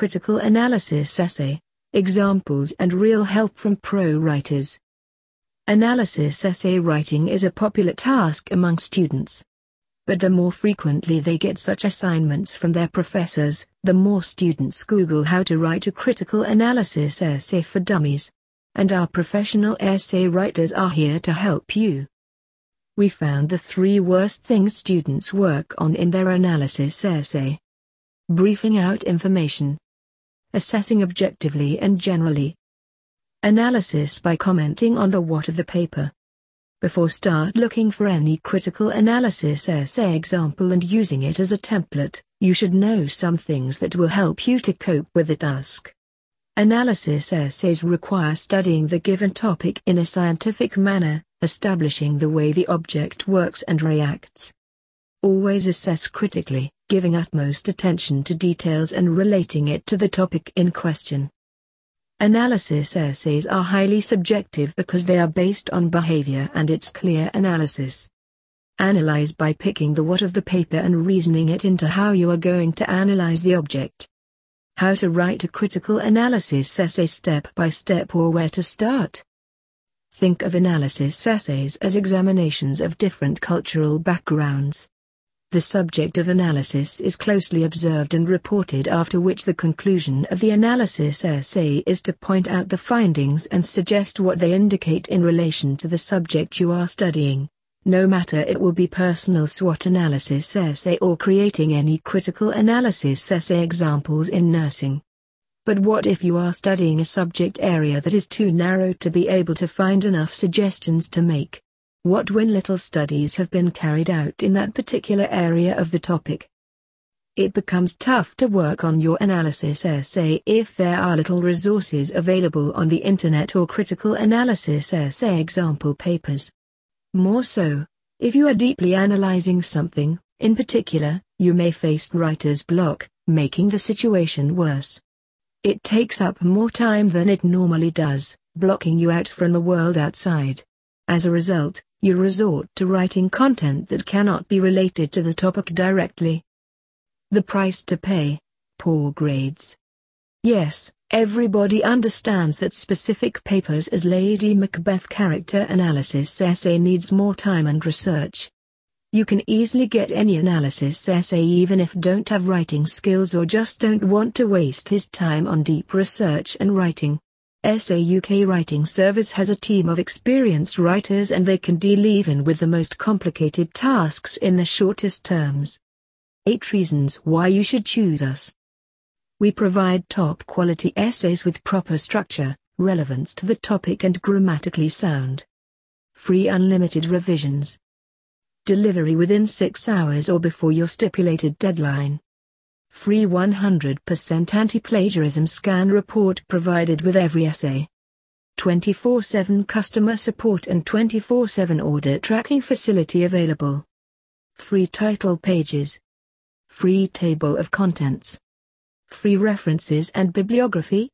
critical analysis essay, examples and real help from pro writers. Analysis essay writing is a popular task among students. But the more frequently they get such assignments from their professors, the more students Google how to write a critical analysis essay for dummies. And our professional essay writers are here to help you. We found the three worst things students work on in their analysis essay. Briefing out information. Assessing objectively and generally. Analysis by commenting on the what of the paper. Before start looking for any critical analysis essay example and using it as a template, you should know some things that will help you to cope with the task. Analysis essays require studying the given topic in a scientific manner, establishing the way the object works and reacts. Always assess critically, giving utmost attention to details and relating it to the topic in question. Analysis essays are highly subjective because they are based on behavior and its clear analysis. Analyze by picking the what of the paper and reasoning it into how you are going to analyze the object. How to write a critical analysis essay step by step or where to start. Think of analysis essays as examinations of different cultural backgrounds. The subject of analysis is closely observed and reported after which the conclusion of the analysis essay is to point out the findings and suggest what they indicate in relation to the subject you are studying. No matter it will be personal SWOT analysis essay or creating any critical analysis essay examples in nursing. But what if you are studying a subject area that is too narrow to be able to find enough suggestions to make? What when little studies have been carried out in that particular area of the topic? It becomes tough to work on your analysis essay if there are little resources available on the internet or critical analysis essay example papers. More so, if you are deeply analyzing something, in particular, you may face writer's block, making the situation worse. It takes up more time than it normally does, blocking you out from the world outside. As a result, you resort to writing content that cannot be related to the topic directly. The price to pay poor grades. Yes, everybody understands that specific papers as Lady Macbeth character analysis essay needs more time and research. You can easily get any analysis essay even if don't have writing skills or just don't want to waste his time on deep research and writing. Essay UK Writing Service has a team of experienced writers and they can deal even with the most complicated tasks in the shortest terms. 8 reasons why you should choose us. We provide top quality essays with proper structure, relevance to the topic and grammatically sound. Free unlimited revisions delivery within 6 hours or before your stipulated deadline. Free 100% anti-plagiarism scan report provided with every essay. 24-7 customer support and 24-7 order tracking facility available. Free title pages. Free table of contents. Free references and bibliography.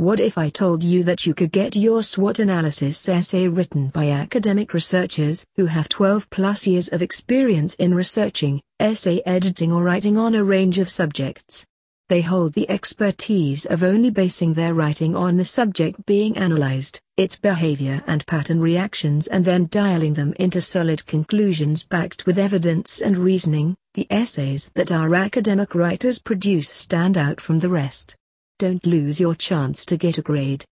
What if I told you that you could get your SWOT analysis essay written by academic researchers who have 12 plus years of experience in researching, essay editing or writing on a range of subjects? They hold the expertise of only basing their writing on the subject being analyzed, its behavior and pattern reactions and then dialing them into solid conclusions backed with evidence and reasoning. The essays that our academic writers produce stand out from the rest. Don't lose your chance to get a grade.